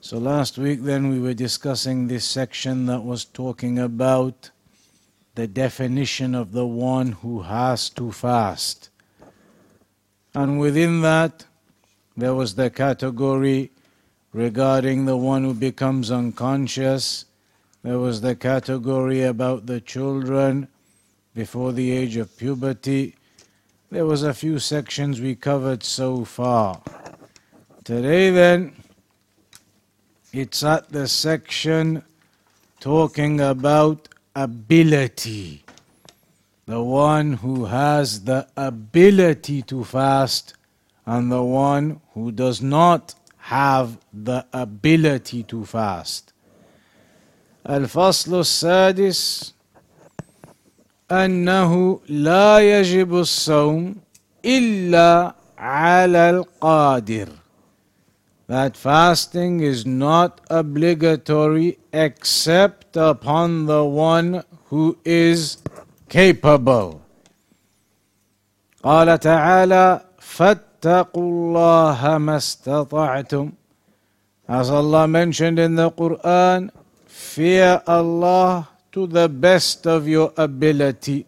So last week then we were discussing this section that was talking about the definition of the one who has to fast. And within that there was the category regarding the one who becomes unconscious. There was the category about the children before the age of puberty. There was a few sections we covered so far. Today then it's at the section talking about ability. The one who has the ability to fast and the one who does not have the ability to fast. الفصل السادس أنه لا يجب الصوم إلا على القادر that fasting is not obligatory except upon the one who is capable. قال تعالى فاتقوا الله ما استطعتم As Allah mentioned in the Quran, fear Allah to the best of your ability.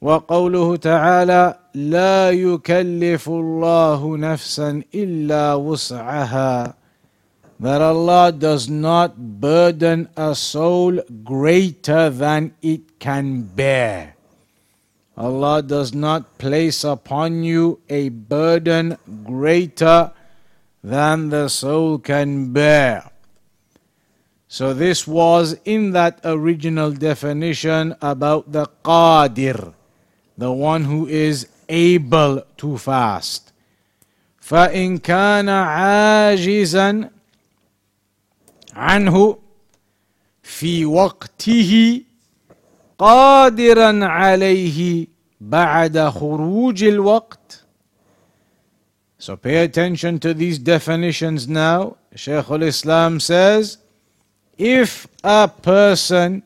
وقوله تعالى لا يكلف الله نفسا الا وسعها that Allah does not burden a soul greater than it can bear. Allah does not place upon you a burden greater than the soul can bear. So, this was in that original definition about the qadir, the one who is able to fast. فإن كان عاجزا عنه في وقته قادرا عليه بعد خروج الوقت So pay attention to these definitions now. Shaykh al-Islam says, if a person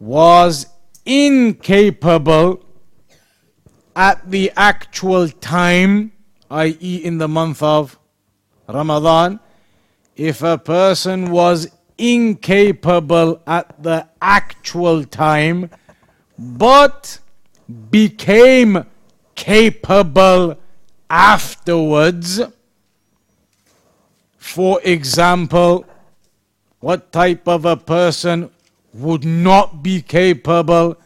was incapable at the actual time, i.e., in the month of Ramadan, if a person was incapable at the actual time but became capable afterwards, for example, what type of a person would not be capable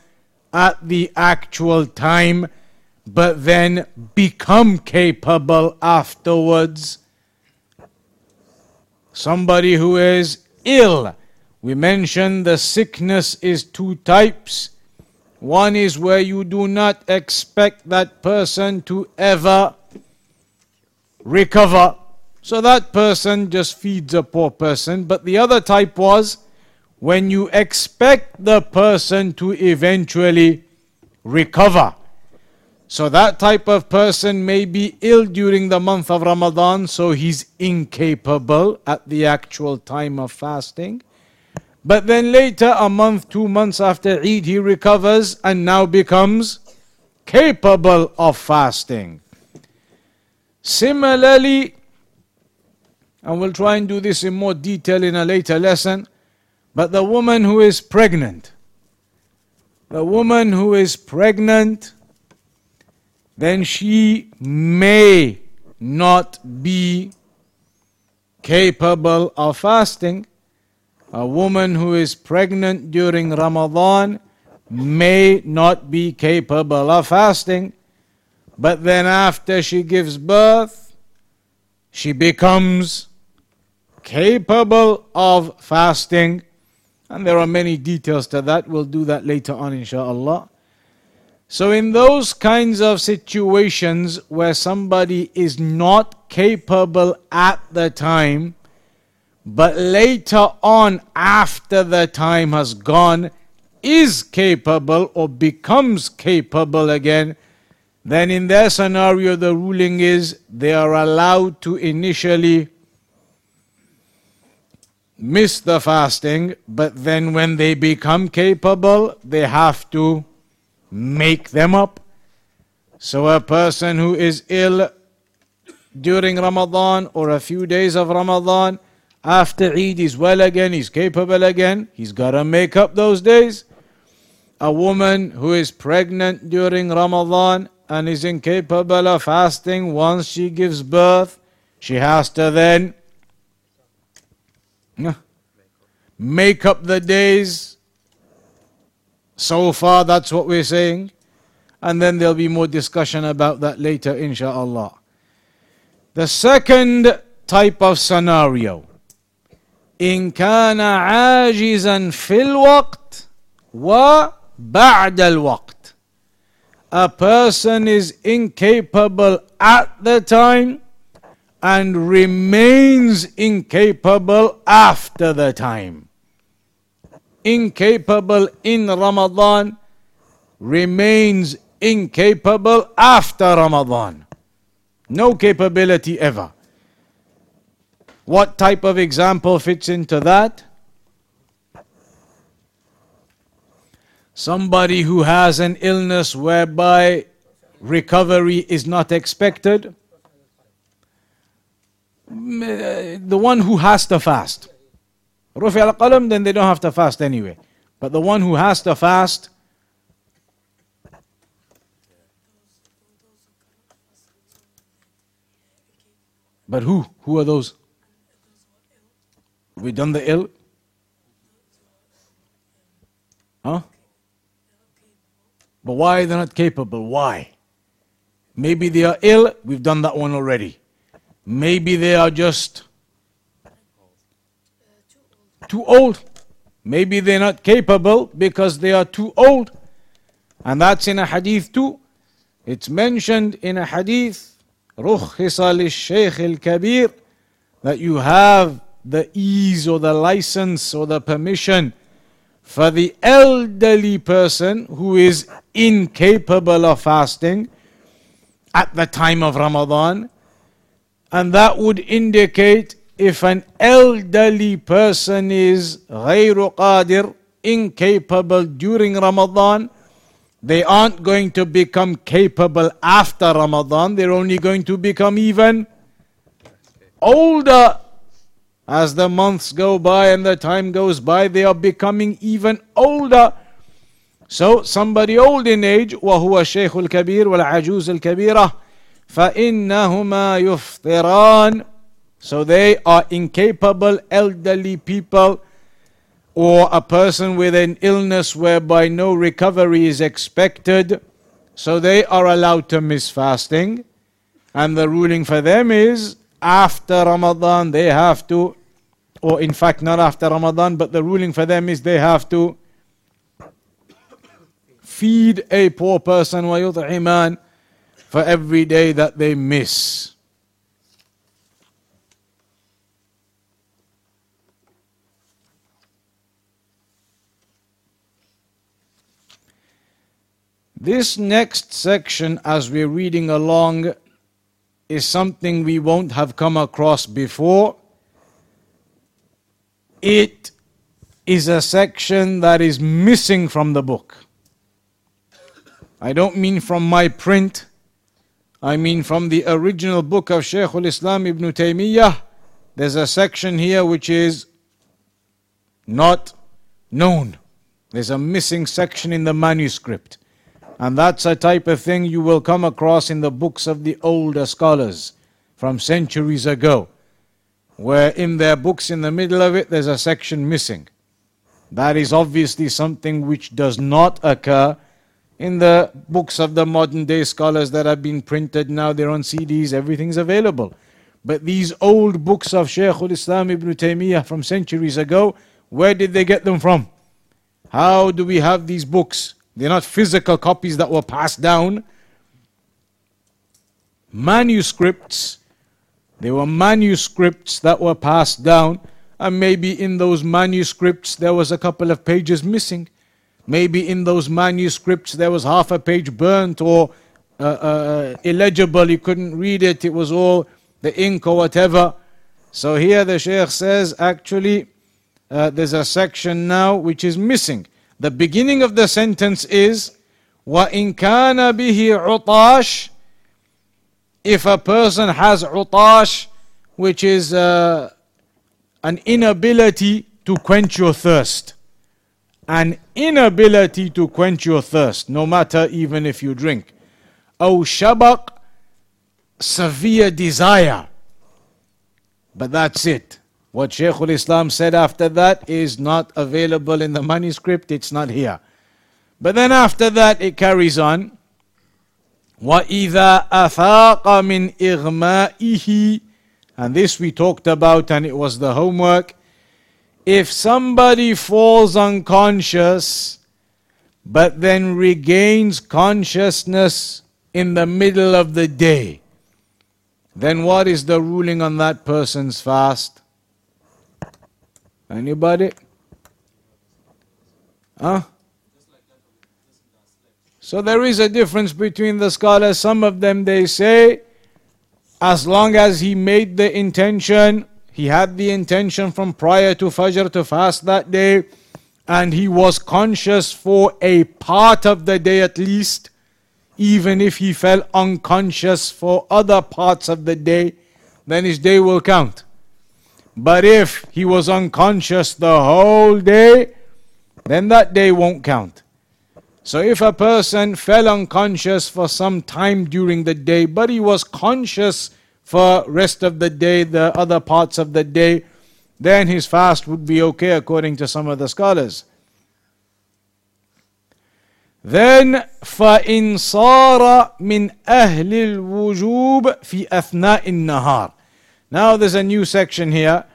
at the actual time? But then become capable afterwards. Somebody who is ill. We mentioned the sickness is two types. One is where you do not expect that person to ever recover. So that person just feeds a poor person. But the other type was when you expect the person to eventually recover. So that type of person may be ill during the month of Ramadan, so he's incapable at the actual time of fasting. But then later, a month, two months after Eid, he recovers and now becomes capable of fasting. Similarly, and we'll try and do this in more detail in a later lesson, but the woman who is pregnant, the woman who is pregnant, then she may not be capable of fasting. A woman who is pregnant during Ramadan may not be capable of fasting, but then after she gives birth, she becomes capable of fasting. And there are many details to that. We'll do that later on, inshallah. So, in those kinds of situations where somebody is not capable at the time, but later on, after the time has gone, is capable or becomes capable again, then in their scenario, the ruling is they are allowed to initially miss the fasting, but then when they become capable, they have to make them up. So a person who is ill during Ramadan or a few days of Ramadan, after Eid is well again, he's capable again, he's got to make up those days. A woman who is pregnant during Ramadan and is incapable of fasting once she gives birth, she has to then make up the days. So far, that's what we're saying. And then there'll be more discussion about that later, inshallah. The second type of scenario إن كان عاجزا في الوقت وبعد الوقت A person is incapable at the time and remains incapable after the time. Incapable in Ramadan remains incapable after Ramadan. No capability ever. What type of example fits into that? Somebody who has an illness whereby recovery is not expected. The one who has to fast. Rufi al qalam, then they don't have to fast anyway. But the one who has to fast, But who? Who are those? We done the ill? Huh? But why they're they not capable? Why? Maybe they are ill. We've done that one already. Maybe they are just too old. Maybe they're not capable because they are too old. And that's in a hadith too. It's mentioned in a hadith رخص للشيخ الكبير that you have the ease or the license or the permission for the elderly person who is incapable of fasting at the time of Ramadan. And that would indicate if an elderly person is غير قادر, incapable during Ramadan, they aren't going to become capable after Ramadan, they're only going to become even older. As the months go by and the time goes by, they are becoming even older. So somebody old in age, وهو الشيخ الكبير والعجوز الكبيرة فإنهما يفطران So they are incapable elderly people or a person with an illness whereby no recovery is expected, so they are allowed to miss fasting. And the ruling for them is after Ramadan they have to, or in fact, not after Ramadan, but the ruling for them is they have to feed a poor person ويطعمان for every day that they miss. This next section, as we're reading along, is something we won't have come across before. It is a section that is missing from the book. I don't mean from my print, I mean from the original book of Shaykh al Islam ibn Taymiyyah. There's a section here which is not known. There's a missing section in the manuscript. And that's a type of thing you will come across in the books of the older scholars from centuries ago, where in their books, in the middle of it, there's a section missing. That is obviously something which does not occur in the books of the modern day scholars that have been printed now, they're on CDs, everything's available. But these old books of Shaykh al Islam ibn Taymiyyah from centuries ago, where did they get them from? How do we have these books? They're not physical copies that were passed down. Manuscripts. They were manuscripts that were passed down. And maybe in those manuscripts there was a couple of pages missing. Maybe in those manuscripts there was half a page burnt or uh, uh, illegible, you couldn't read it, it was all the ink or whatever. So here the Shaykh says actually uh, there's a section now which is missing. The beginning of the sentence is وَإِن كَانَ بِهِ عُطَاشٍ If a person has utash, which is uh, an inability to quench your thirst. An inability to quench your thirst, no matter even if you drink. أو شبق, severe desire. But that's it. What Shaykh al-Islam said after that is not available in the manuscript, it's not here. But then after that it carries on. وَإِذَا أَفَاقَ مِنْ إِغْمَائِهِ And this we talked about and it was the homework. If somebody falls unconscious but then regains consciousness in the middle of the day, then what is the ruling on that person's fast? Anybody? Huh? So there is a difference between the scholars. Some of them they say, as long as he made the intention, he had the intention from prior to Fajr to fast that day, and he was conscious for a part of the day at least, even if he fell unconscious for other parts of the day, then his day will count. But if he was unconscious the whole day, then that day won't count. So if a person fell unconscious for some time during the day, but he was conscious for rest of the day, the other parts of the day, then his fast would be okay according to some of the scholars. Then فإن صار من أهل الوجوب في أثناء النهار now there's a new section here.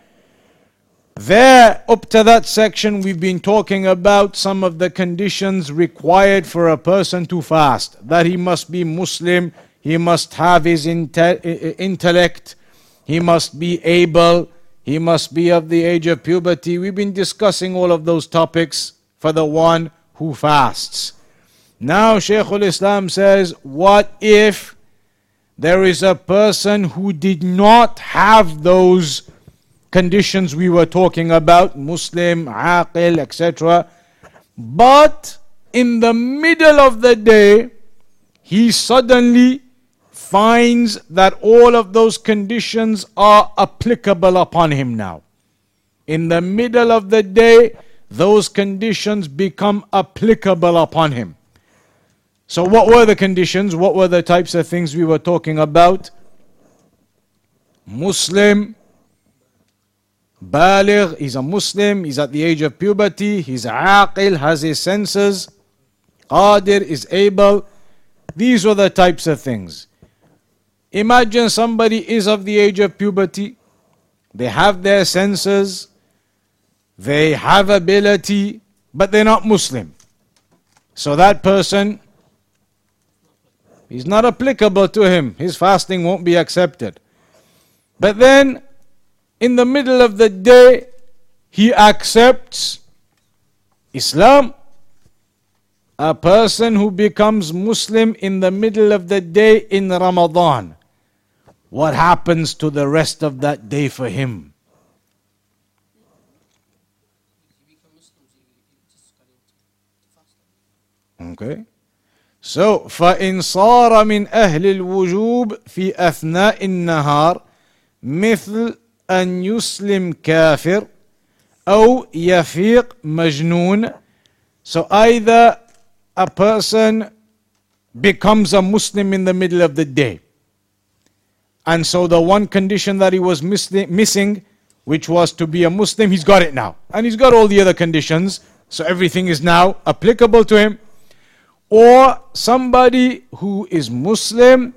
There, up to that section, we've been talking about some of the conditions required for a person to fast. That he must be Muslim, he must have his inte- intellect, he must be able, he must be of the age of puberty. We've been discussing all of those topics for the one who fasts. Now, Shaykh al Islam says, What if there is a person who did not have those conditions we were talking about Muslim, Aqil, etc. But in the middle of the day, he suddenly finds that all of those conditions are applicable upon him now. In the middle of the day, those conditions become applicable upon him. So, what were the conditions? What were the types of things we were talking about? Muslim, Baligh, he's a Muslim, he's at the age of puberty, he's aqil, has his senses, qadir, is able. These were the types of things. Imagine somebody is of the age of puberty, they have their senses, they have ability, but they're not Muslim. So that person He's not applicable to him. His fasting won't be accepted. But then, in the middle of the day, he accepts Islam. A person who becomes Muslim in the middle of the day in Ramadan. What happens to the rest of that day for him? Okay. So, فإن صار من أهل الوجوب في أثناء النهار مثل أن يسلم كافر أو يفيق مجنون So either a person becomes a Muslim in the middle of the day. And so the one condition that he was missing, which was to be a Muslim, he's got it now. And he's got all the other conditions. So everything is now applicable to him or somebody who is Muslim,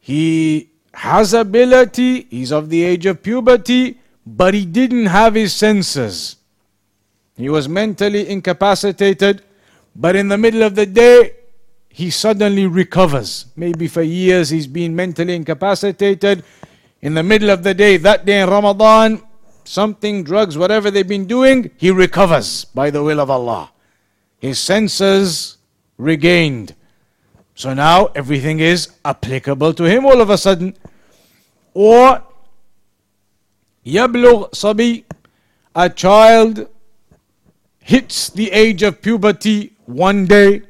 he has ability, he's of the age of puberty, but he didn't have his senses. He was mentally incapacitated, but in the middle of the day, he suddenly recovers. Maybe for years he's been mentally incapacitated. In the middle of the day, that day in Ramadan, something, drugs, whatever they've been doing, he recovers by the will of Allah. His senses regained. So now everything is applicable to him all of a sudden. Or يبلغ صبي a child hits the age of puberty one day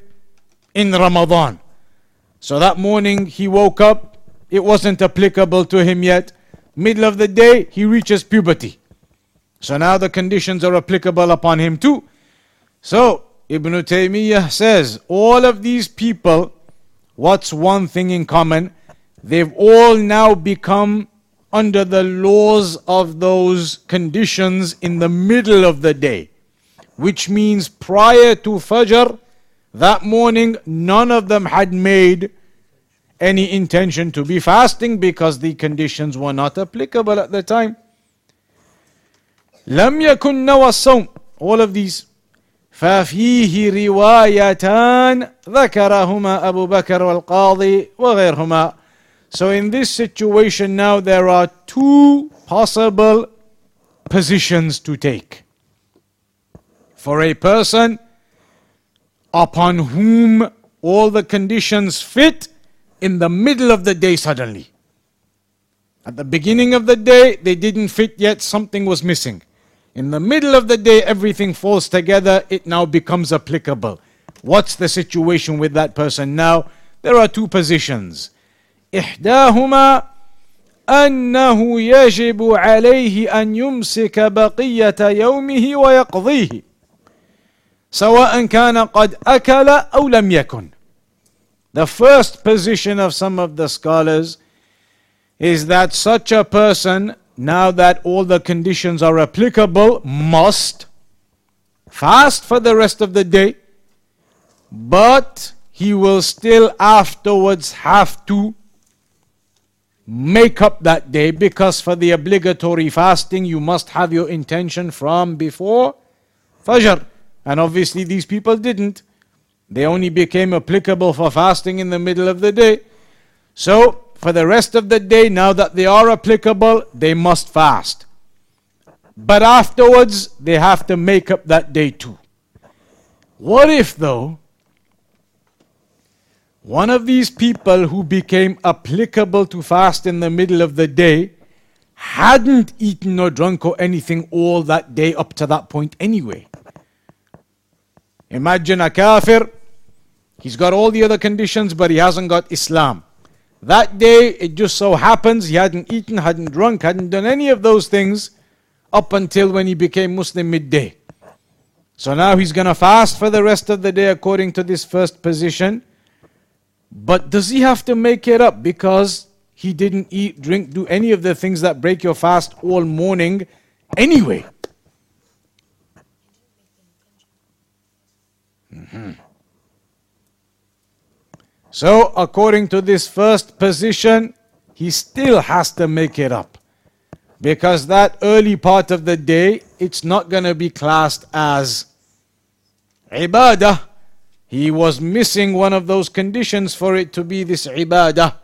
in Ramadan. So that morning he woke up, it wasn't applicable to him yet. Middle of the day, he reaches puberty. So now the conditions are applicable upon him too. So Ibn Taymiyyah says all of these people, what's one thing in common? They've all now become under the laws of those conditions in the middle of the day, which means prior to Fajr, that morning, none of them had made any intention to be fasting because the conditions were not applicable at the time. لم يكن نوى الصوم all of these ففيه روايتان ذكرهما أبو بكر والقاضي وغيرهما So in this situation now there are two possible positions to take. For a person upon whom all the conditions fit in the middle of the day suddenly. At the beginning of the day, they didn't fit yet, something was missing. In the middle of the day, everything falls together, it now becomes applicable. What's the situation with that person now? There are two positions. إحداهما أنه يجب عليه أن يمسك بقية يومه ويقضيه سواء كان قد أكل أو لم يكن The first position of some of the scholars is that such a person, now that all the conditions are applicable, must fast for the rest of the day, but he will still afterwards have to make up that day because for the obligatory fasting you must have your intention from before Fajr. And obviously these people didn't. They only became applicable for fasting in the middle of the day. So, for the rest of the day, now that they are applicable, they must fast. But afterwards, they have to make up that day too. What if, though, one of these people who became applicable to fast in the middle of the day hadn't eaten or drunk or anything all that day up to that point anyway? Imagine a kafir, he's got all the other conditions, but he hasn't got Islam. That day, it just so happens he hadn't eaten, hadn't drunk, hadn't done any of those things up until when he became Muslim midday. So now he's going to fast for the rest of the day according to this first position. But does he have to make it up because he didn't eat, drink, do any of the things that break your fast all morning anyway? Mm-hmm. So, according to this first position, he still has to make it up. Because that early part of the day, it's not going to be classed as ibadah. He was missing one of those conditions for it to be this ibadah.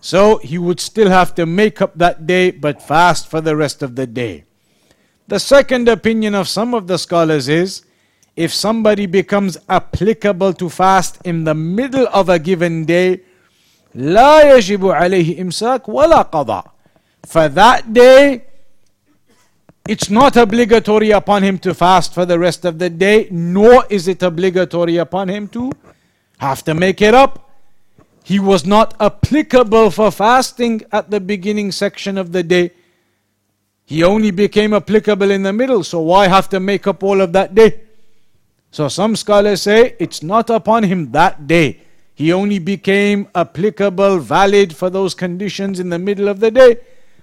So he would still have to make up that day but fast for the rest of the day. The second opinion of some of the scholars is if somebody becomes applicable to fast in the middle of a given day, لا يجب عليه إمساك ولا قضاء. For that day, it's not obligatory upon him to fast for the rest of the day, nor is it obligatory upon him to have to make it up. He was not applicable for fasting at the beginning section of the day. He only became applicable in the middle, so why have to make up all of that day? So some scholars say it's not upon him that day. He only became applicable, valid for those conditions in the middle of the day.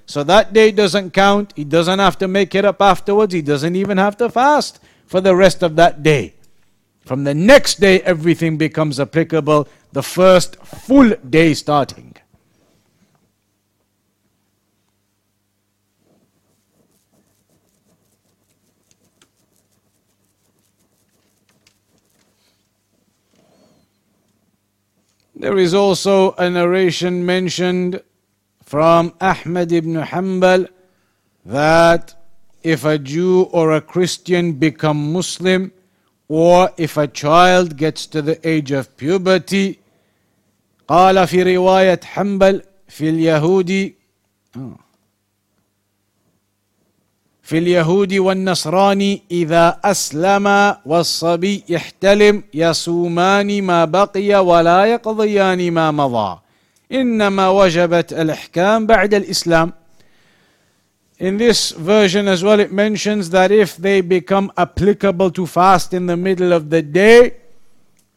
So that day doesn't count. He doesn't have to make it up afterwards. He doesn't even have to fast for the rest of that day. From the next day, everything becomes applicable, the first full day starting. There is also a narration mentioned from Ahmad ibn Hanbal that if a Jew or a Christian become Muslim, or if a child gets to the age of puberty. قال في رواية حنبل في اليهود في اليهود والنصراني إذا أسلم والصبي يحتلم يصومان ما بقي ولا يقضيان ما مضى إنما وجبت الإحكام بعد الإسلام In this version as well, it mentions that if they become applicable to fast in the middle of the day,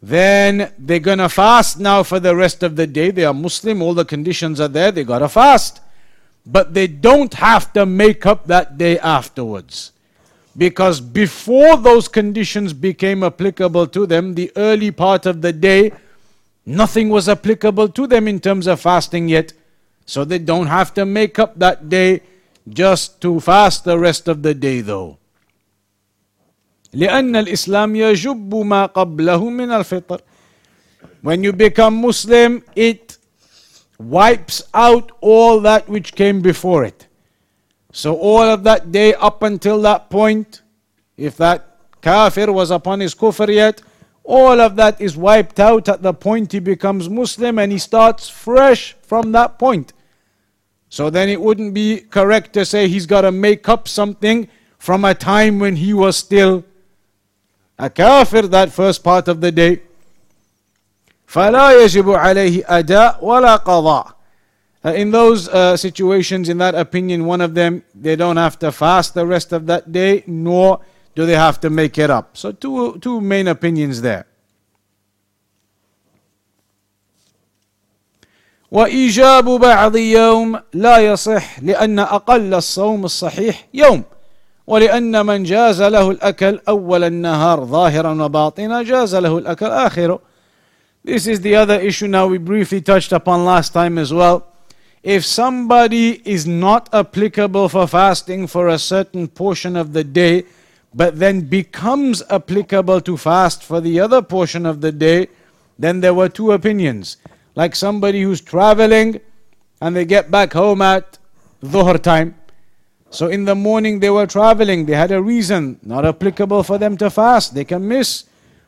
then they're to fast now for the rest of the day. They are Muslim, all the conditions are there, they got to fast. But they don't have to make up that day afterwards. Because before those conditions became applicable to them, the early part of the day, nothing was applicable to them in terms of fasting yet. So they don't have to make up that day just to fast the rest of the day though. لأن الإسلام يجب ما قبله من الفطر. When you become Muslim, it wipes out all that which came before it. So all of that day up until that point, if that kafir was upon his kufr yet, all of that is wiped out at the point he becomes Muslim and he starts fresh from that point. So then it wouldn't be correct to say he's got to make up something from a time when he was still a kafir, that first part of the day. فلا يجب عليه أداء ولا قضاء. in those uh, situations, in that opinion, one of them, they don't have to fast the rest of that day, nor do they have to make it up. So two, two main opinions there. وإيجاب بعض يوم لا يصح لأن أقل الصوم الصحيح يوم ولأن من جاز له الأكل أول النهار ظاهرا وباطنا جاز له الأكل آخره This is the other issue now we briefly touched upon last time as well. If somebody is not applicable for fasting for a certain portion of the day, but then becomes applicable to fast for the other portion of the day, then there were two opinions like somebody who's traveling and they get back home at dhuhr time. So in the morning they were traveling, they had a reason, not applicable for them to fast, they can miss.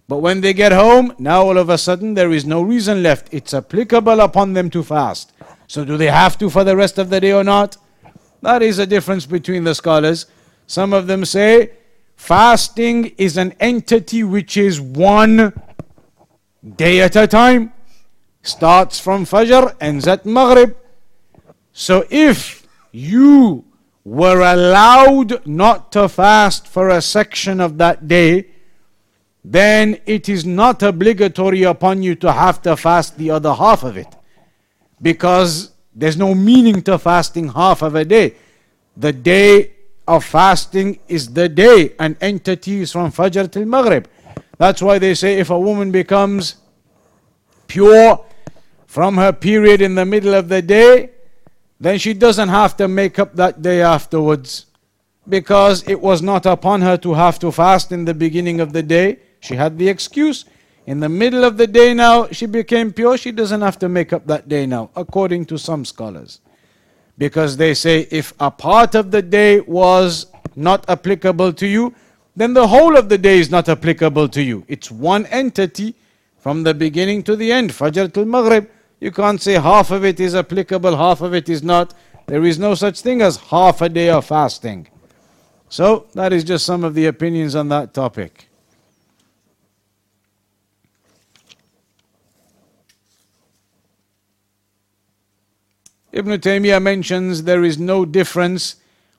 But when they get home, now all of a sudden there is no reason left. It's applicable upon them to fast. So do they have to for the rest of the day or not? That is a difference between the scholars. Some of them say fasting is an entity which is one day at a time starts from Fajr, ends at Maghrib. So if you were allowed not to fast for a section of that day, then it is not obligatory upon you to have to fast the other half of it. Because there's no meaning to fasting half of a day. The day of fasting is the day, an entity is from Fajr till Maghrib. That's why they say if a woman becomes pure from her period in the middle of the day, then she doesn't have to make up that day afterwards. Because it was not upon her to have to fast in the beginning of the day. She had the excuse. In the middle of the day now, she became pure. She doesn't have to make up that day now, according to some scholars. Because they say if a part of the day was not applicable to you, then the whole of the day is not applicable to you. It's one entity from the beginning to the end, Fajr till Maghrib. You can't say half of it is applicable, half of it is not. There is no such thing as half a day of fasting. So, that is just some of the opinions on that topic. Ibn Taymiyyah mentions there is no difference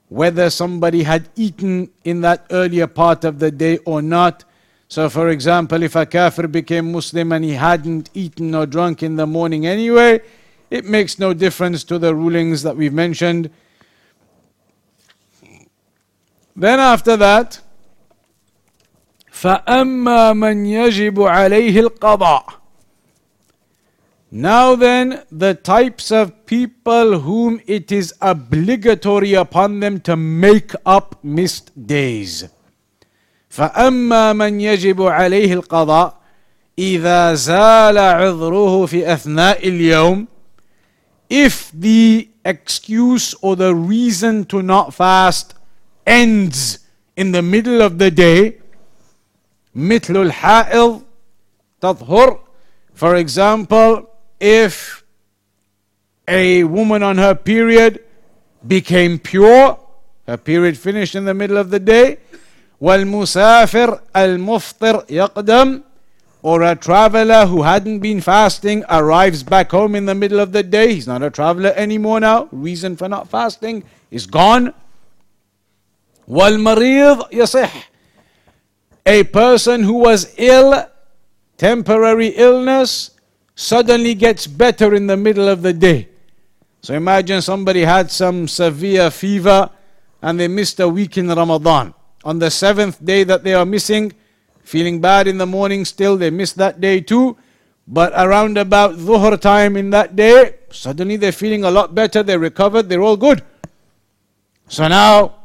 whether somebody had eaten in that earlier part of the day or not so, for example, if a kafir became Muslim and he hadn't eaten or drunk in the morning anyway, it makes no difference to the rulings that we've mentioned. Then after that, فأما من يجب عليه القضاء Now then, the types of people whom it is obligatory upon them to make up missed days. فأما من يجب عليه القضاء إذا زال عذره في أثناء اليوم if the excuse or the reason to not fast ends in the middle of the day, مثل الحائض تطهر. For example, if a woman on her period became pure, her period finished in the middle of the day, والمسافر المفطر يقدم or a traveler who hadn't been fasting arrives back home in the middle of the day. He's not a traveler anymore now. Reason for not fasting is gone. والمريض يصح. A person who was ill, temporary illness, suddenly gets better in the middle of the day. So imagine somebody had some severe fever and they missed a week in Ramadan. On the seventh day that they are missing, feeling bad in the morning still, they miss that day too. But around about Dhuhr time in that day, suddenly they're feeling a lot better, they recovered, they're all good. So now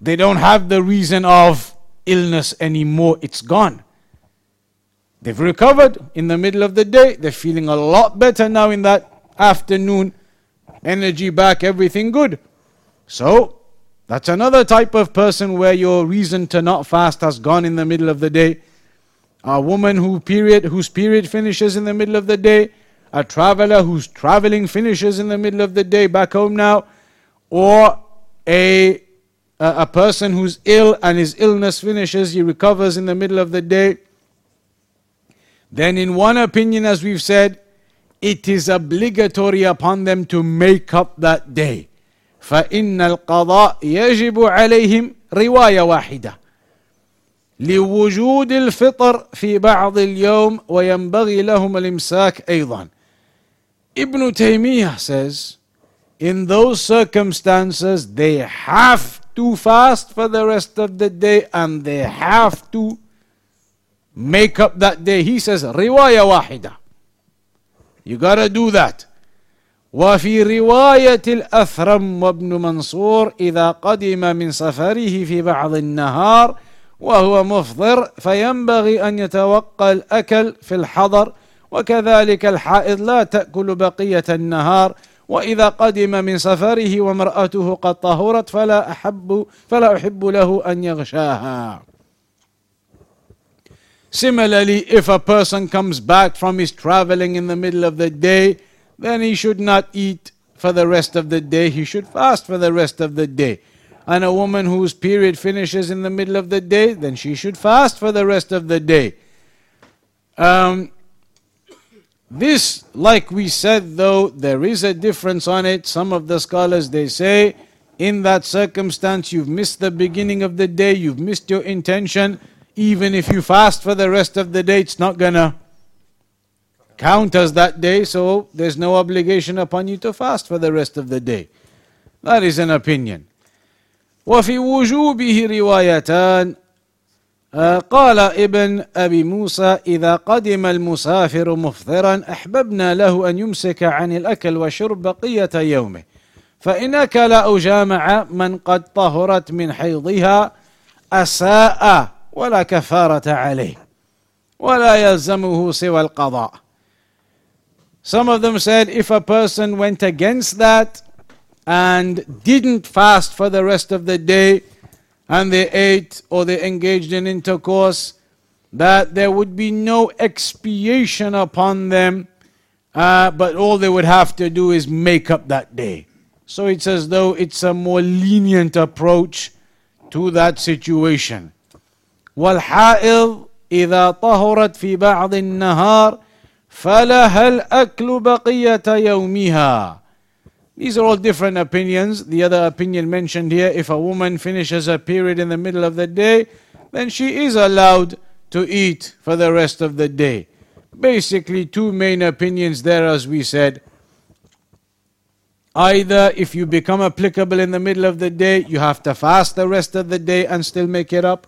they don't have the reason of illness anymore, it's gone. They've recovered in the middle of the day, they're feeling a lot better now in that afternoon, energy back, everything good. So that's another type of person where your reason to not fast has gone in the middle of the day. A woman who period, whose period finishes in the middle of the day. A traveler whose traveling finishes in the middle of the day back home now. Or a, a, a person who's ill and his illness finishes, he recovers in the middle of the day Then, in one opinion, as we've said, it is obligatory upon them to make up that day. فإن القضاء يجب عليهم رواية واحدة لوجود الفطر في بعض اليوم وينبغي لهم الإمساك أيضا Ibn Taymiyyah says in those circumstances they have to fast for the rest of the day and they have to make up that day. He says رواية واحدة you gotta do that. وفي رواية الأثرم وابن منصور إذا قدم من سفره في بعض النهار وهو مفطر فينبغي أن يتوقى الأكل في الحضر وكذلك الحائض لا تأكل بقية النهار وإذا قدم من سفره ومرأته قد طهرت فلا أحب فلا أحب له أن يغشاها. Similarly, if a person comes back from his traveling in the middle of the day then he should not eat for the rest of the day. He should fast for the rest of the day. And a woman whose period finishes in the middle of the day, then she should fast for the rest of the day. Um, this, like we said, though, there is a difference on it. Some of the scholars they say, in that circumstance, you've missed the beginning of the day, you've missed your intention. Even if you fast for the rest of the day, it's not gonna count as that day, so there's no obligation upon you to fast for the rest of the day. That is an opinion. وفي وجوبه روايتان قال ابن أبي موسى إذا قدم المسافر مفطرا أحببنا له أن يمسك عن الأكل والشرب بقية يومه فإن أكل أو جامع من قد طهرت من حيضها أساء ولا كفارة عليه ولا يلزمه سوى القضاء Some of them said if a person went against that and didn't fast for the rest of the day and they ate or they engaged in intercourse, that there would be no expiation upon them, uh, but all they would have to do is make up that day. So it's as though it's a more lenient approach to that situation. والحائض إذا طهرت في بعض النهار فلها الأكل بقية يومها These are all different opinions. The other opinion mentioned here, if a woman finishes a period in the middle of the day, then she is allowed to eat for the rest of the day. Basically, two main opinions there, as we said. Either if you become applicable in the middle of the day, you have to fast the rest of the day and still make it up,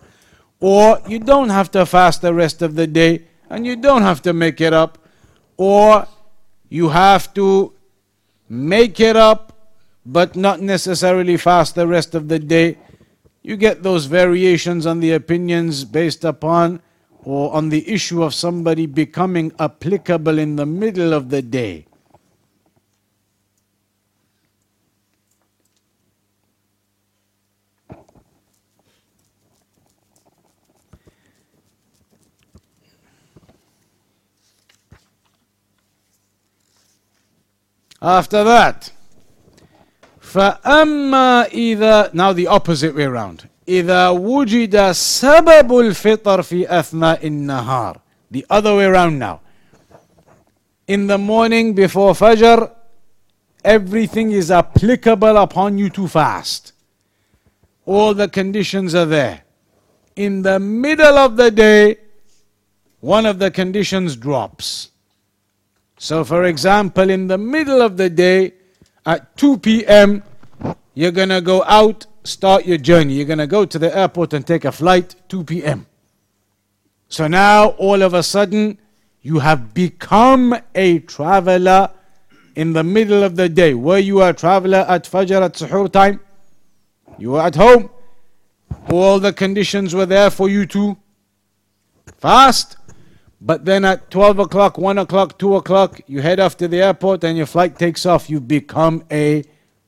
or you don't have to fast the rest of the day and you don't have to make it up or you have to make it up but not necessarily fast the rest of the day. You get those variations on the opinions based upon or on the issue of somebody becoming applicable in the middle of the day. After that, فأما إذا now the opposite way around إذا وجد سبب الفطر في أثناء النهار the other way around now in the morning before Fajr everything is applicable upon you to fast all the conditions are there in the middle of the day one of the conditions drops so for example in the middle of the day at 2 p.m., you're going to go out, start your journey. You're going to go to the airport and take a flight 2 p.m. So now, all of a sudden, you have become a traveler in the middle of the day. Were you a traveler at Fajr at Suhoor time? You were at home. All the conditions were there for you to fast. But then at 12 o'clock, 1 o'clock, 2 o'clock, you head off to the airport and your flight takes off. You become a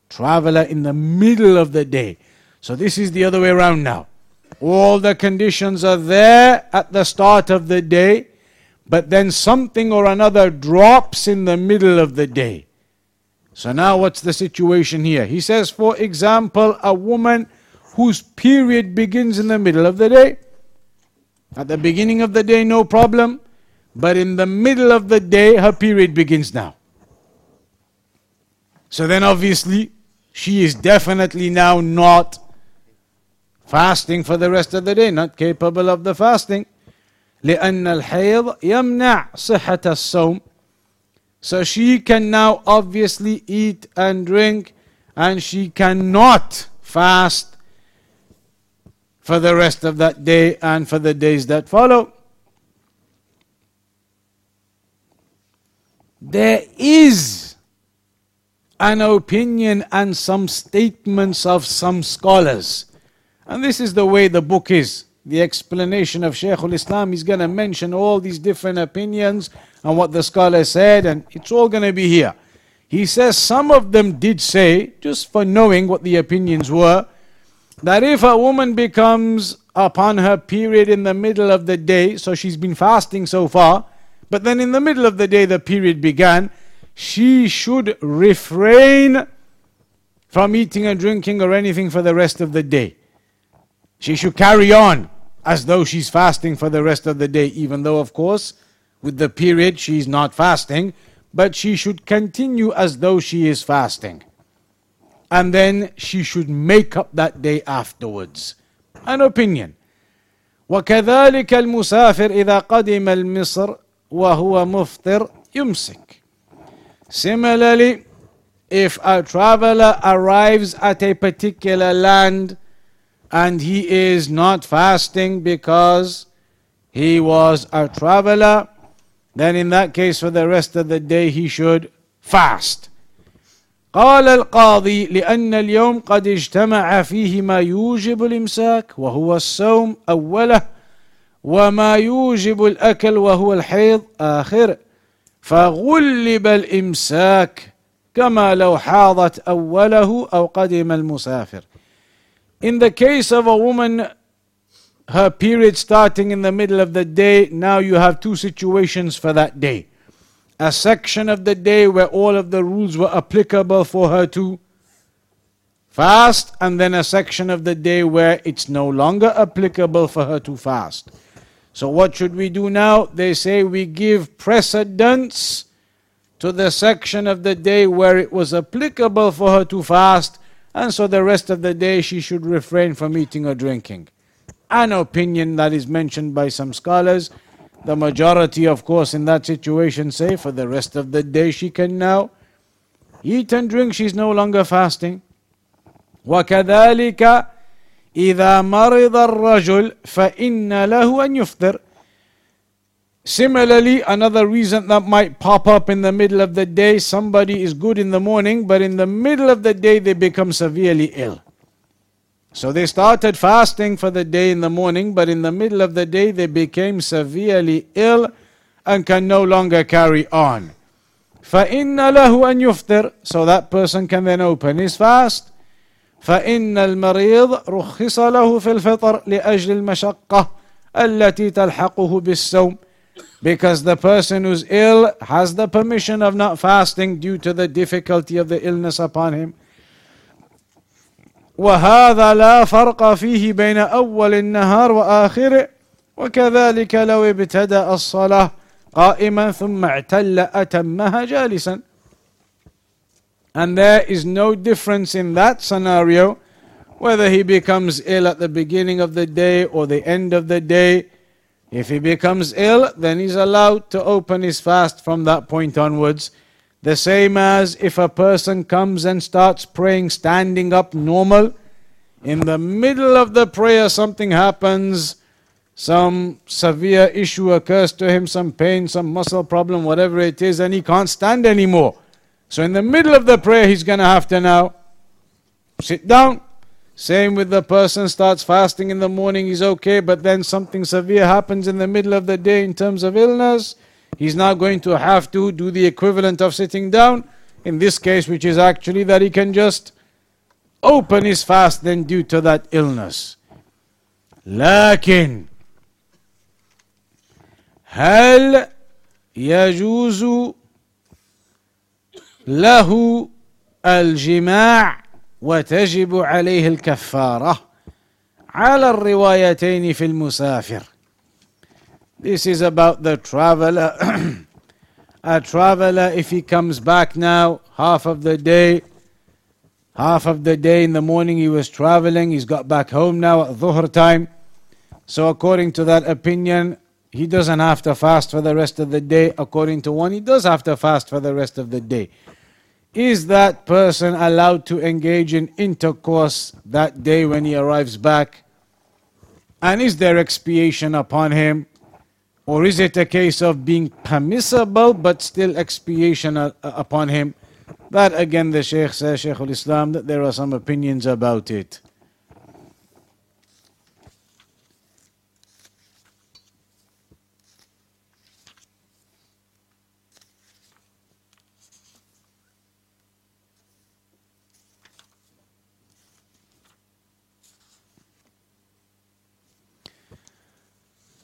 traveler in the middle of the day. So this is the other way around now. All the conditions are there at the start of the day, but then something or another drops in the middle of the day. So now what's the situation here? He says, for example, a woman whose period begins in the middle of the day. At the beginning of the day, no problem. But in the middle of the day, her period begins now. So then, obviously, she is definitely now not fasting for the rest of the day, not capable of the fasting. لأن الحيض يمنع صحة الصوم. So she can now obviously eat and drink, and she cannot fast for the rest of that day and for the days that follow. There is an opinion and some statements of some scholars. And this is the way the book is. The explanation of Shaykh al-Islam is going to mention all these different opinions and what the scholar said, and it's all going to be here. He says some of them did say, just for knowing what the opinions were, that if a woman becomes upon her period in the middle of the day, so she's been fasting so far, but then in the middle of the day the period began, she should refrain from eating and drinking or anything for the rest of the day. She should carry on as though she's fasting for the rest of the day, even though, of course, with the period she's not fasting, but she should continue as though she is fasting and then she should make up that day afterwards. An opinion. وكذلك المسافر إذا قدم المصر وهو مفطر يمسك. Similarly, if a traveler arrives at a particular land and he is not fasting because he was a traveler, then in that case for the rest of the day he should fast. قال القاضي لأن اليوم قد اجتمع فيه ما يوجب الإمساك وهو الصوم أوله وما يوجب الأكل وهو الحيض آخره فغلب الإمساك كما لو حاضت أوله أو قدم المسافر In the case of a woman, her period starting in the middle of the day, now you have two situations for that day. A section of the day where all of the rules were applicable for her to fast, and then a section of the day where it's no longer applicable for her to fast. So, what should we do now? They say we give precedence to the section of the day where it was applicable for her to fast, and so the rest of the day she should refrain from eating or drinking. An opinion that is mentioned by some scholars the majority, of course, in that situation say for the rest of the day she can now eat and drink, she's no longer fasting. وكذلك إذا مرض الرجل فإن له أن يفطر Similarly, another reason that might pop up in the middle of the day, somebody is good in the morning, but in the middle of the day they become severely ill. So they started fasting for the day in the morning, but in the middle of the day they became severely ill and can no longer carry on. فإن له أن يفطر so that person can then open his fast فإن المريض رخص له في الفطر لأجل المشقة التي تلحقه بالصوم Because the person who's ill has the permission of not fasting due to the difficulty of the illness upon him. وهذا لا فرق فيه بين أول النهار وآخره وكذلك لو ابتدأ الصلاة قائما ثم اعتل أتمها جالسا and there is no difference in that scenario whether he becomes ill at the beginning of the day or the end of the day. If he becomes ill, then he's allowed to open his fast from that point onwards. The same as if a person comes and starts praying standing up normal, in the middle of the prayer something happens, some severe issue occurs to him, some pain, some muscle problem, whatever it is, and he can't stand anymore. So in the middle of the prayer, he's going to have to now sit down. Same with the person starts fasting in the morning, he's okay, but then something severe happens in the middle of the day in terms of illness. He's now going to have to do the equivalent of sitting down. In this case, which is actually that he can just open his fast then due to that illness. لكن هل يجوز له الجماع وتجب عليه الكفارة على الروايتين في المسافر this is about the traveler. a traveler, if he comes back now, half of the day, half of the day in the morning he was traveling, he's got back home now at Dhuhr time. So, according to that opinion, he doesn't have to fast for the rest of the day. According to one, he does have to fast for the rest of the day. Is that person allowed to engage in intercourse that day when he arrives back? And is there expiation upon him? Or is it a case of being permissible but still expiation uh, upon him? That again, the Shaykh says, Shaykh al Islam, that there are some opinions about it.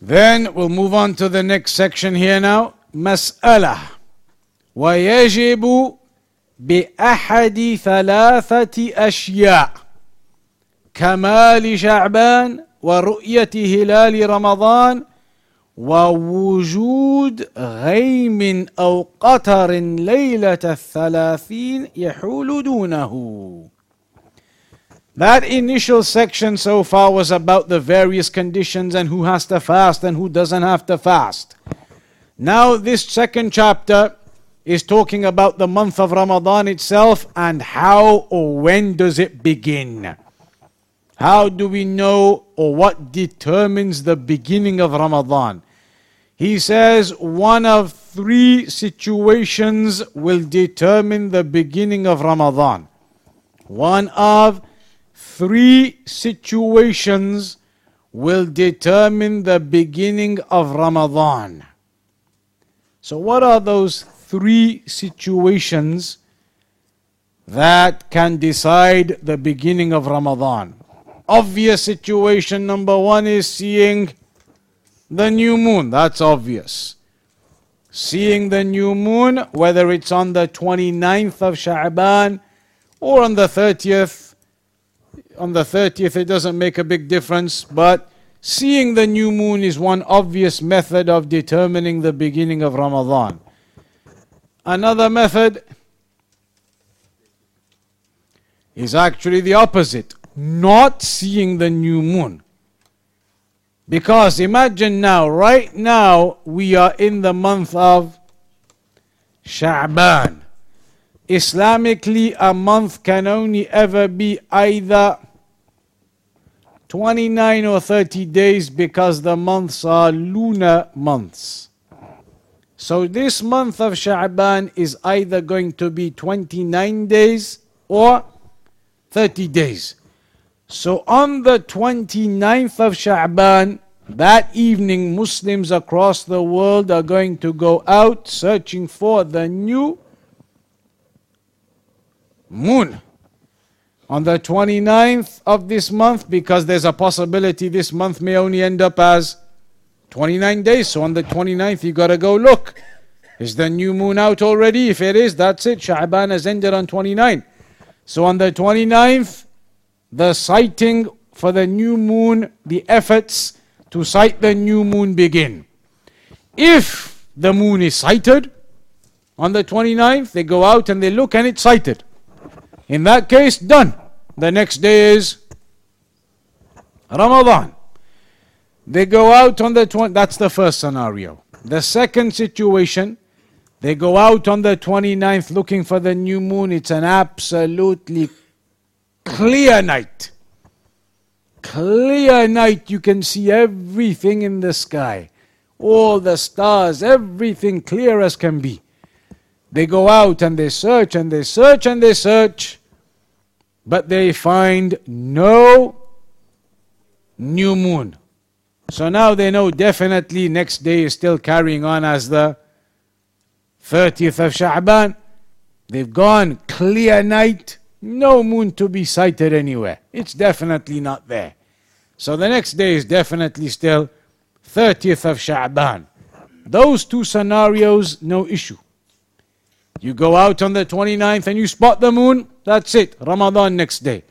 Then we'll move on to the next section here now. مسألة ويجب بأحد ثلاثة أشياء كمال شعبان ورؤية هلال رمضان ووجود غيم أو قطر ليلة الثلاثين يحول دونه That initial section so far was about the various conditions and who has to fast and who doesn't have to fast. Now, this second chapter is talking about the month of Ramadan itself and how or when does it begin. How do we know or what determines the beginning of Ramadan? He says one of three situations will determine the beginning of Ramadan. One of three situations will determine the beginning of Ramadan. So, what are those three situations that can decide the beginning of Ramadan? Obvious situation number one is seeing the new moon. That's obvious. Seeing the new moon, whether it's on the 29th of Sha'ban or on the 30th on the 30th, it doesn't make a big difference, but seeing the new moon is one obvious method of determining the beginning of Ramadan. Another method is actually the opposite not seeing the new moon. Because imagine now, right now, we are in the month of Sha'ban. Islamically, a month can only ever be either 29 or 30 days because the months are lunar months. So this month of Sha'ban is either going to be 29 days or 30 days. So on the 29th of Sha'ban, that evening, Muslims across the world are going to go out searching for the new moon on the 29th of this month because there's a possibility this month may only end up as 29 days. So on the 29th, you got to go look. Is the new moon out already? If it is, that's it. Sha'ban has ended on 29. So on the 29th, the sighting for the new moon, the efforts to sight the new moon begin. If the moon is sighted, on the 29th, they go out and they look and it's sighted. In that case, done. The next day is Ramadan. They go out on the 20th, that's the first scenario. The second situation, they go out on the 29th looking for the new moon. It's an absolutely clear night. Clear night. You can see everything in the sky. All the stars, everything clear as can be. They go out and they search and they search and they search, but they find no new moon. So now they know definitely next day is still carrying on as the 30th of Sha'ban. They've gone clear night, no moon to be sighted anywhere. It's definitely not there. So the next day is definitely still 30th of Sha'ban. Those two scenarios, no issue. You go out on the 29th and you spot the moon, that's it. Ramadan next day.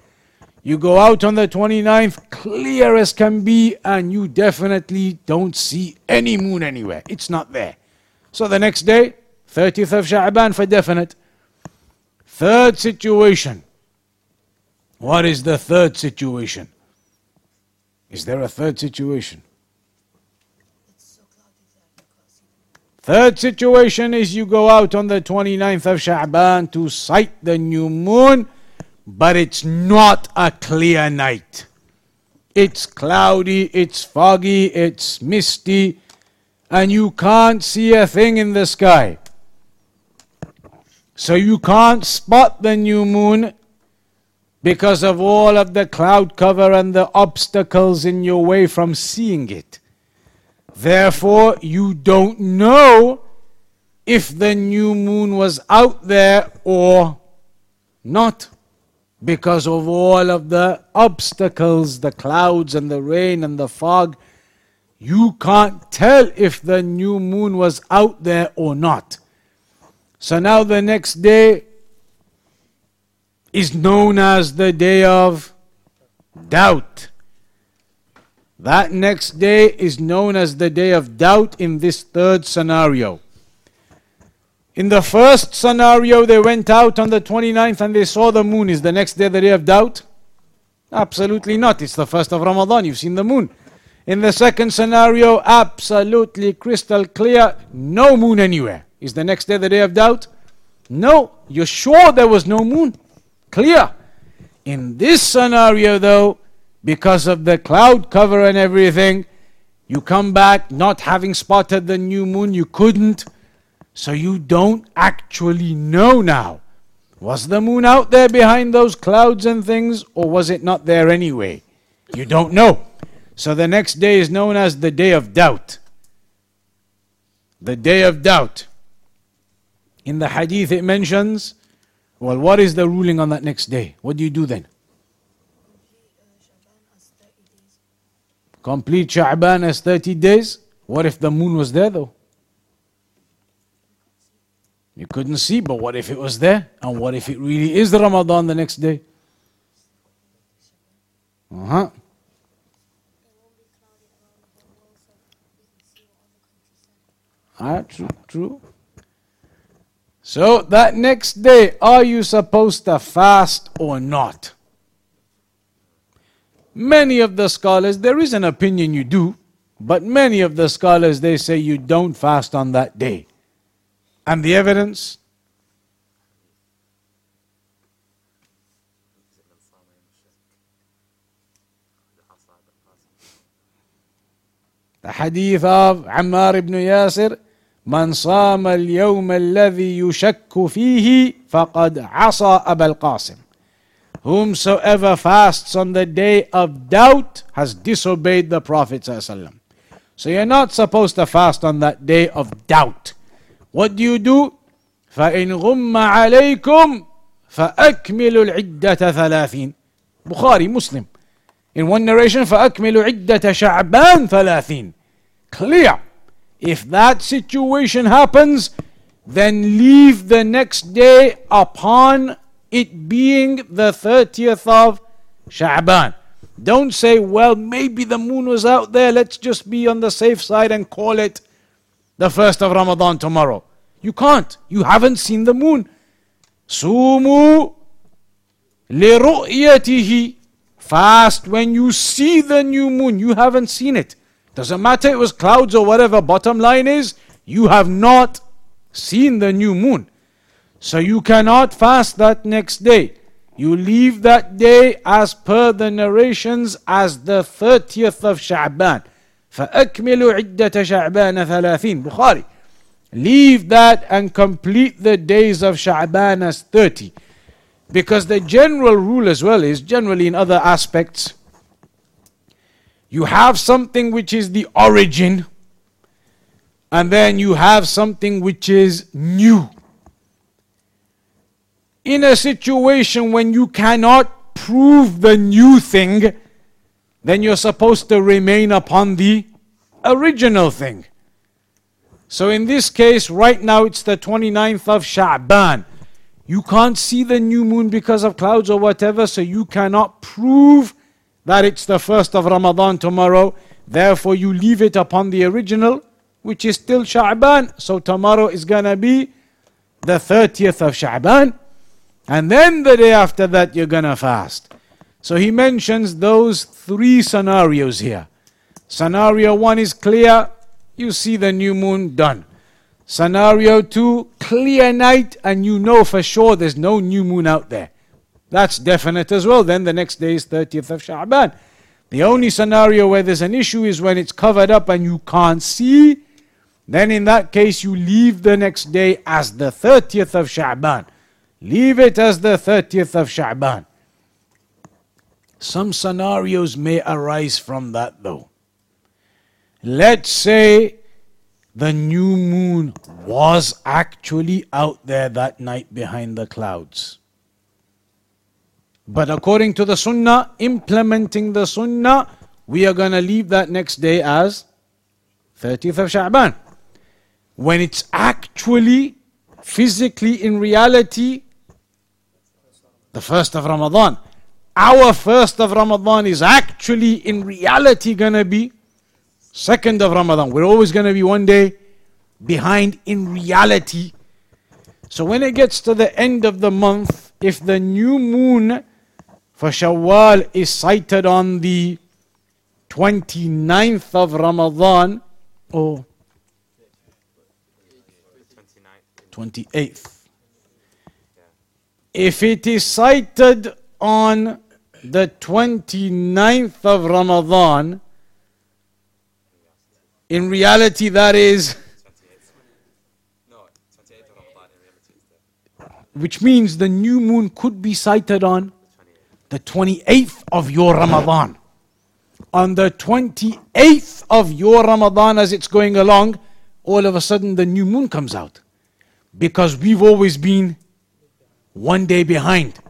You go out on the 29th, clear as can be, and you definitely don't see any moon anywhere. It's not there. So the next day, 30th of Sha'ban for definite. Third situation. What is the third situation? Is there a third situation? Third situation is you go out on the 29th of Sha'ban to sight the new moon, but it's not a clear night. It's cloudy, it's foggy, it's misty, and you can't see a thing in the sky. So you can't spot the new moon because of all of the cloud cover and the obstacles in your way from seeing it. Therefore, you don't know if the new moon was out there or not because of all of the obstacles, the clouds and the rain and the fog. You can't tell if the new moon was out there or not. So now the next day is known as the day of doubt. That next day is known as the day of doubt in this third scenario. In the first scenario, they went out on the 29th and they saw the moon. Is the next day the day of doubt? Absolutely not. It's the first of Ramadan. You've seen the moon. In the second scenario, absolutely crystal clear, no moon anywhere. Is the next day the day of doubt? No. You're sure there was no moon? Clear. In this scenario, though, because of the cloud cover and everything, you come back not having spotted the new moon, you couldn't. So you don't actually know now. Was the moon out there behind those clouds and things, or was it not there anyway? You don't know. So the next day is known as the day of doubt. The day of doubt. In the hadith, it mentions, well, what is the ruling on that next day? What do you do then? Complete Sha'ban as 30 days. What if the moon was there though? You couldn't see, but what if it was there? And what if it really is Ramadan the next day? Uh huh. Ah, true, true. So that next day, are you supposed to fast or not? Many of the scholars, there is an opinion you do, but many of the scholars they say you don't fast on that day. And the evidence? The hadith of Ammar ibn Yasir من صام اليوم الذي يشك فيه فقد عصى أبا القاسم Whomsoever fasts on the day of doubt has disobeyed the Prophet. So you're not supposed to fast on that day of doubt. What do you do? فإن غم عليكم فأكملوا العدة ثلاثين Bukhari, Muslim. In one narration, فأكملوا عدة شعبان ثلاثين clear. If that situation happens, then leave the next day upon it being the 30th of Sha'ban. Don't say, well, maybe the moon was out there, let's just be on the safe side and call it the first of Ramadan tomorrow. You can't. You haven't seen the moon. Sumu liru'yatihi. Fast when you see the new moon. You haven't seen it. Doesn't matter it was clouds or whatever. Bottom line is, you have not seen the new moon. So you cannot fast that next day. You leave that day as per the narrations as the 30th of Sha'ban. فأكملوا عدة شعبان ثلاثين Bukhari. Leave that and complete the days of Sha'ban as 30. Because the general rule as well is generally in other aspects, you have something which is the origin, and then you have something which is new. In a situation when you cannot prove the new thing, then you're supposed to remain upon the original thing. So in this case, right now it's the 29th of Sha'ban. You can't see the new moon because of clouds or whatever, so you cannot prove that it's the first of Ramadan tomorrow. Therefore, you leave it upon the original, which is still Sha'ban. So tomorrow is gonna be the 30th of Sha'ban. And then the day after that, you're gonna fast. So he mentions those three scenarios here. Scenario one is clear, you see the new moon, done. Scenario two, clear night, and you know for sure there's no new moon out there. That's definite as well. Then the next day is 30th of Sha'ban. The only scenario where there's an issue is when it's covered up and you can't see. Then in that case, you leave the next day as the 30th of Sha'ban. Leave it as the 30th of Sha'ban. Some scenarios may arise from that though. Let's say the new moon was actually out there that night behind the clouds. But according to the Sunnah, implementing the Sunnah, we are going to leave that next day as 30th of Sha'ban. When it's actually, physically, in reality, the first of Ramadan our first of Ramadan is actually in reality gonna be second of Ramadan. We're always gonna be one day behind in reality. So when it gets to the end of the month, if the new moon for Shawwal is sighted on the 29th of Ramadan or 28th. If it is sighted on the 29th of Ramadan, in reality, that is. Which means the new moon could be sighted on the 28th of your Ramadan. On the 28th of your Ramadan, as it's going along, all of a sudden the new moon comes out. Because we've always been one day behind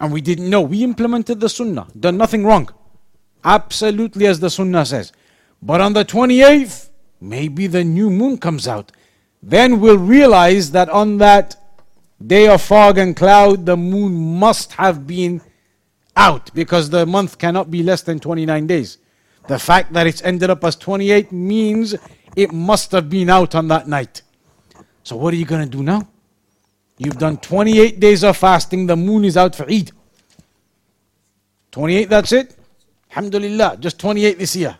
and we didn't know. We implemented the sunnah, done nothing wrong. Absolutely as the sunnah says. But on the 28th, maybe the new moon comes out. Then we'll realize that on that day of fog and cloud, the moon must have been out because the month cannot be less than 29 days. The fact that it's ended up as 28 means it must have been out on that night. So, what are you going to do now? You've done 28 days of fasting, the moon is out for Eid. 28, that's it? Alhamdulillah, just 28 this year.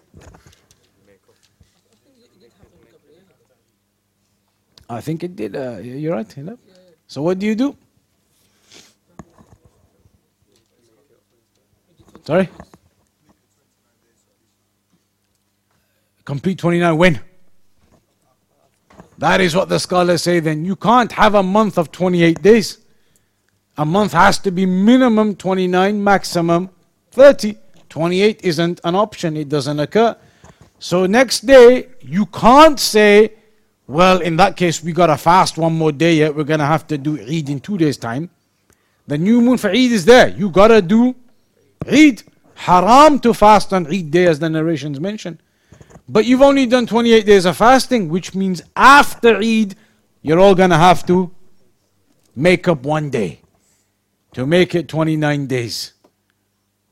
I think it did. Uh, you're right. You know? So, what do you do? Sorry? Complete 29 when? That is what the scholars say. Then you can't have a month of 28 days. A month has to be minimum 29, maximum 30. 28 isn't an option, it doesn't occur. So next day, you can't say, well, in that case, we got to fast one more day yet. We're going to have to do Eid in two days' time. The new moon for Eid is there. You got to do Eid. Haram to fast on Eid day, as the narrations mention. But you've only done 28 days of fasting, which means after Eid, you're all going to have to make up one day to make it 29 days.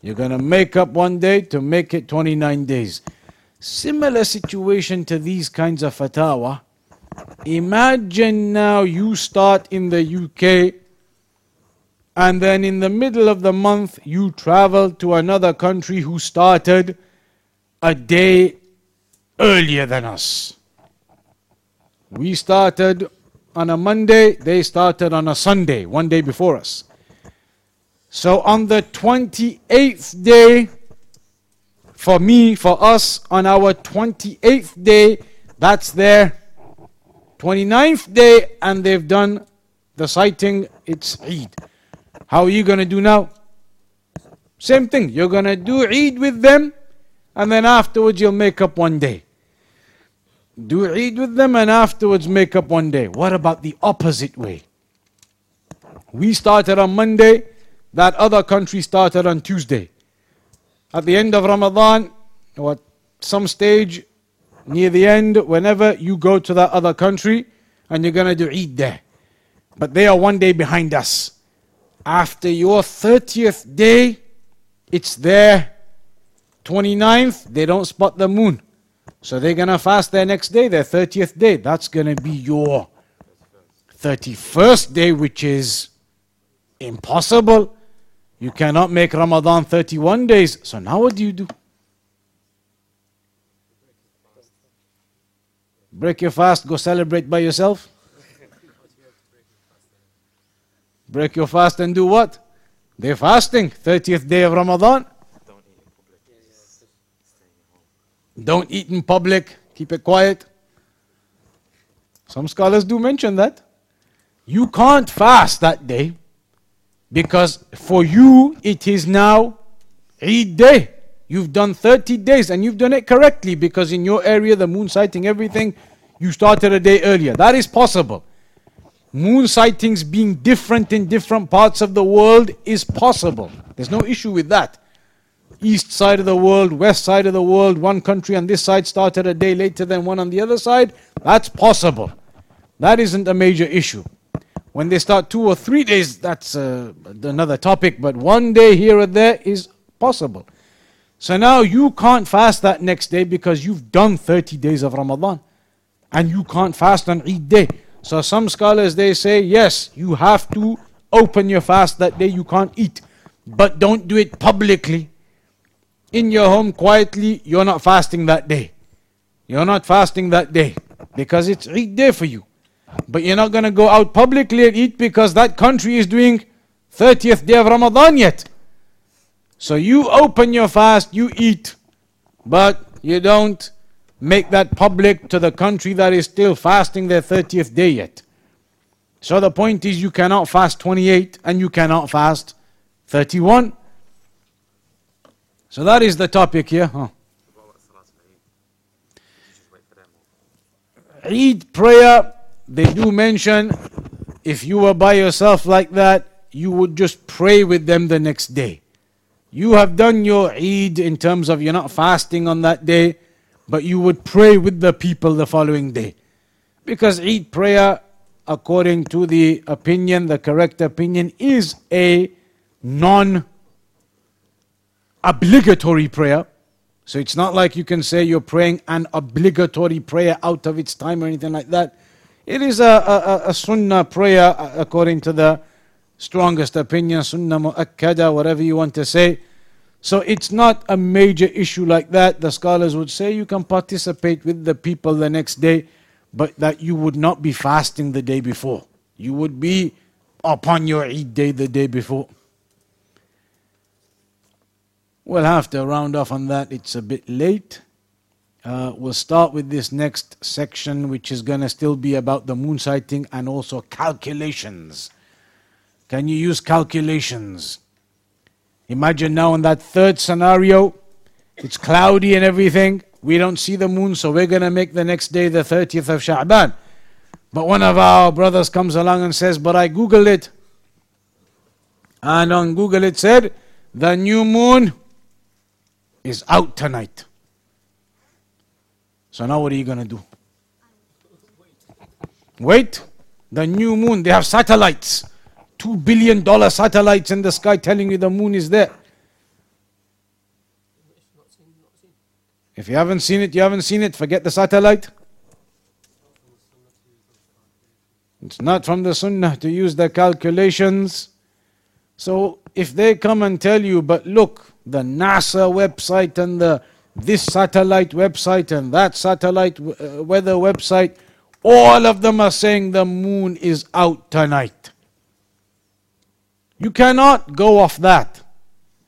You're going to make up one day to make it 29 days. Similar situation to these kinds of fatwa. Imagine now you start in the UK and then in the middle of the month you travel to another country who started a day earlier than us. We started on a Monday, they started on a Sunday, one day before us. So on the 28th day, for me, for us, on our 28th day, that's their 29th day, and they've done the sighting, it's Eid. How are you going to do now? Same thing. You're going to do Eid with them, and then afterwards you'll make up one day. Do Eid with them, and afterwards make up one day. What about the opposite way? We started on Monday, that other country started on Tuesday. At the end of Ramadan, or at some stage near the end, whenever you go to that other country and you're going to do Eid there. But they are one day behind us. After your 30th day, it's their 29th, they don't spot the moon. So they're going to fast their next day, their 30th day. That's going to be your 31st day, which is impossible. You cannot make Ramadan 31 days. So now what do you do? Break your fast, go celebrate by yourself? Break your fast and do what? They're fasting, 30th day of Ramadan. Don't eat in public, keep it quiet. Some scholars do mention that. You can't fast that day because for you it is now Eid day. You've done 30 days and you've done it correctly because in your area, the moon sighting, everything, you started a day earlier. That is possible. Moon sightings being different in different parts of the world is possible. There's no issue with that. East side of the world, west side of the world, one country on this side started a day later than one on the other side. That's possible. That isn't a major issue. When they start two or three days, that's uh, another topic, but one day here or there is possible. So now you can't fast that next day because you've done 30 days of Ramadan and you can't fast on Eid day. So some scholars they say yes, you have to open your fast that day, you can't eat. But don't do it publicly. In your home quietly, you're not fasting that day. You're not fasting that day because it's Eid day for you. But you're not going to go out publicly and eat because that country is doing 30th day of Ramadan yet. So you open your fast, you eat, but you don't make that public to the country that is still fasting their 30th day yet. So the point is, you cannot fast 28 and you cannot fast 31. So that is the topic here. Huh? Eid prayer, they do mention if you were by yourself like that, you would just pray with them the next day. You have done your Eid in terms of you're not fasting on that day, but you would pray with the people the following day. Because Eid prayer, according to the opinion, the correct opinion, is a non obligatory prayer. So it's not like you can say you're praying an obligatory prayer out of its time or anything like that. It is a, a, a sunnah prayer uh, according to the strongest opinion, sunnah mu'akkada, whatever you want to say. So it's not a major issue like that. The scholars would say you can participate with the people the next day, but that you would not be fasting the day before. You would be upon your Eid day the day before. We'll have to round off on that. It's a bit late. Uh, we'll start with this next section, which is going to still be about the moon sighting and also calculations. Can you use calculations? Imagine now in that third scenario, it's cloudy and everything. We don't see the moon, so we're going to make the next day the 30th of Sha'ban. But one of our brothers comes along and says, But I Googled it. And on Google it said, The new moon is out tonight. So now what are you going to do? Wait. The new moon, they have satellites. Two billion dollar satellites in the sky telling you the moon is there. If you haven't seen it, you haven't seen it. Forget the satellite. It's not from the sunnah to use the calculations. So if they come and tell you, but look, the NASA website and the this satellite website and that satellite uh, weather website, all of them are saying the moon is out tonight. You cannot go off that.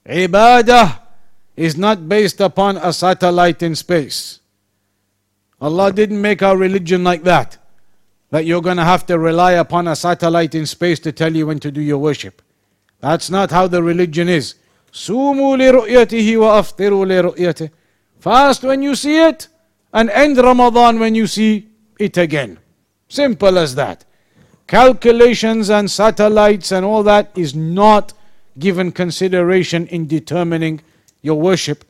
Ibadah is not based upon a satellite in space. Allah didn't make our religion like that. That you're going to have to rely upon a satellite in space to tell you when to do your worship. That's not how the religion is. Sumu li wa aftiru li Fast when you see it and end Ramadan when you see it again. Simple as that. Calculations and satellites and all that is not given consideration in determining your worship.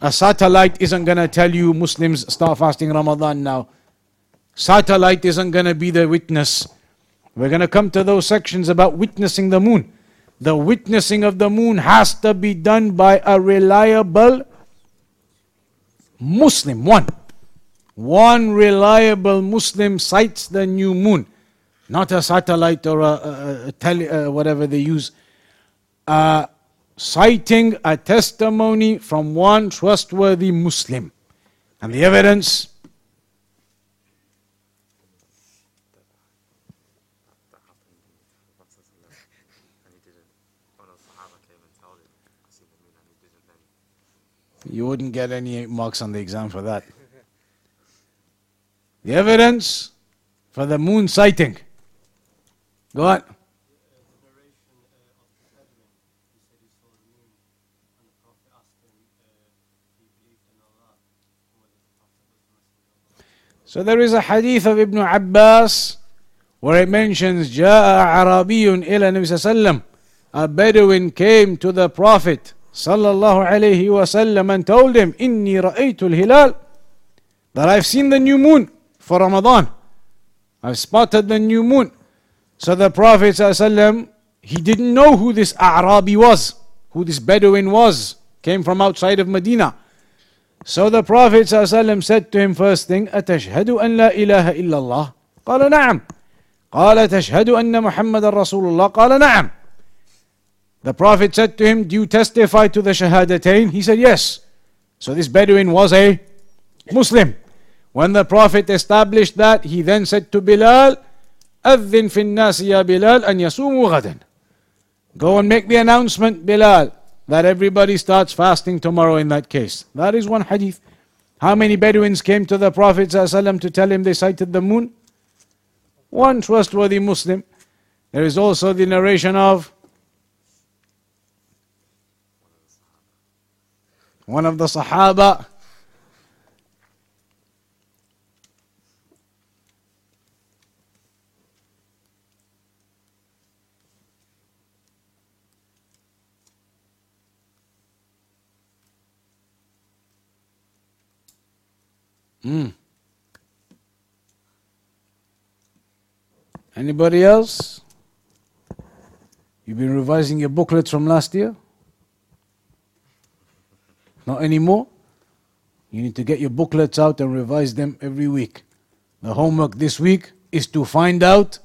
A satellite isn't going to tell you Muslims start fasting Ramadan now. Satellite isn't going to be the witness. We're going to come to those sections about witnessing the moon. The witnessing of the moon has to be done by a reliable Muslim. One. One reliable Muslim sights the new moon. Not a satellite or a, a, a tele, uh, whatever they use. Uh, citing a testimony from one trustworthy Muslim. And the evidence You wouldn't get any marks on the exam for that. The evidence for the moon sighting. Go on. So there is a hadith of Ibn Abbas where it mentions جاء عربي إلى النبي صلى الله عليه وسلم A Bedouin came to the Prophet صلى الله عليه وسلم and told him إني رأيت الهلال that I've seen the new moon for Ramadan. I've spotted the new moon. So the Prophet ﷺ, he didn't know who this Arabi was, who this Bedouin was, came from outside of Medina. So the Prophet ﷺ said to him first thing, أتشهد أن لا إله إلا الله؟ قال نعم. قال تشهد أن محمد رسول الله؟ قال نعم. The Prophet said to him, Do you testify to the Shahadatain? He said, Yes. So this Bedouin was a Muslim. When the Prophet established that, he then said to Bilal, أذن في الناس يا بلال أن يصوموا غدا. Go and make the announcement, Bilal, that everybody starts fasting tomorrow in that case. That is one hadith. How many Bedouins came to the Prophet ﷺ to tell him they sighted the moon? One trustworthy Muslim. There is also the narration of one of the Sahaba. Mm. Anybody else? You've been revising your booklets from last year? Not anymore. You need to get your booklets out and revise them every week. The homework this week is to find out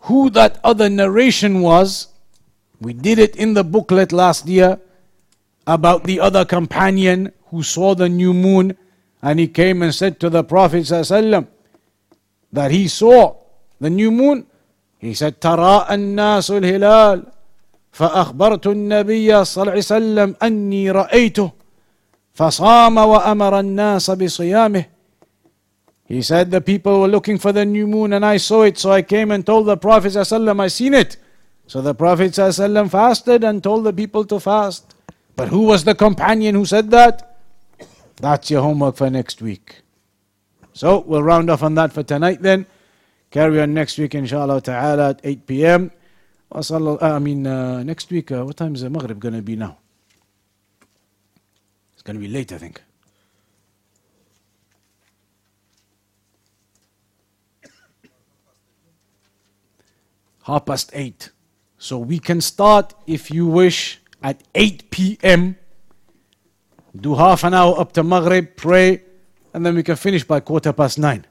who that other narration was. We did it in the booklet last year about the other companion who saw the new moon and he came and said to the Prophet that he saw the new moon. He said, Tara an nasul hilal. فأخبرت النبي صلى الله عليه وسلم أني رأيته فصام وأمر الناس بصيامه He said the people were looking for the new moon and I saw it so I came and told the Prophet ﷺ I seen it so the Prophet ﷺ fasted and told the people to fast but who was the companion who said that? That's your homework for next week so we'll round off on that for tonight then carry on next week inshallah ta'ala at 8 p.m. Uh, I mean, uh, next week, uh, what time is the Maghrib going to be now? It's going to be late, I think. Half past eight. So we can start, if you wish, at 8 p.m. Do half an hour up to Maghrib, pray, and then we can finish by quarter past nine.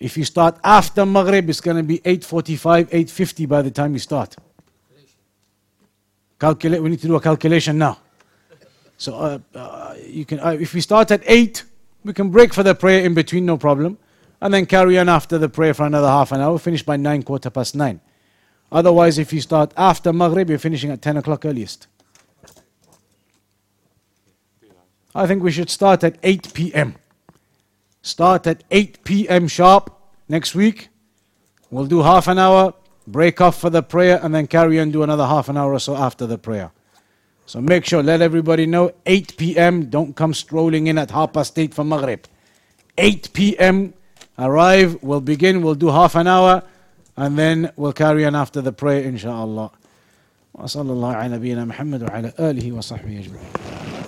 If you start after Maghrib, it's going to be 8.45, 8.50 by the time you start. Calculate, we need to do a calculation now. So uh, uh, you can, uh, if we start at 8, we can break for the prayer in between, no problem. And then carry on after the prayer for another half an hour, finish by 9, quarter past 9. Otherwise, if you start after Maghrib, you're finishing at 10 o'clock earliest. I think we should start at 8 p.m. Start at 8 p.m. sharp next week. We'll do half an hour, break off for the prayer, and then carry on do another half an hour or so after the prayer. So make sure, let everybody know 8 p.m. Don't come strolling in at half past 8 for Maghrib. 8 p.m. Arrive, we'll begin, we'll do half an hour, and then we'll carry on after the prayer, inshallah. وصلى الله على نبينا محمد وعلى آله وصحبه أجمعين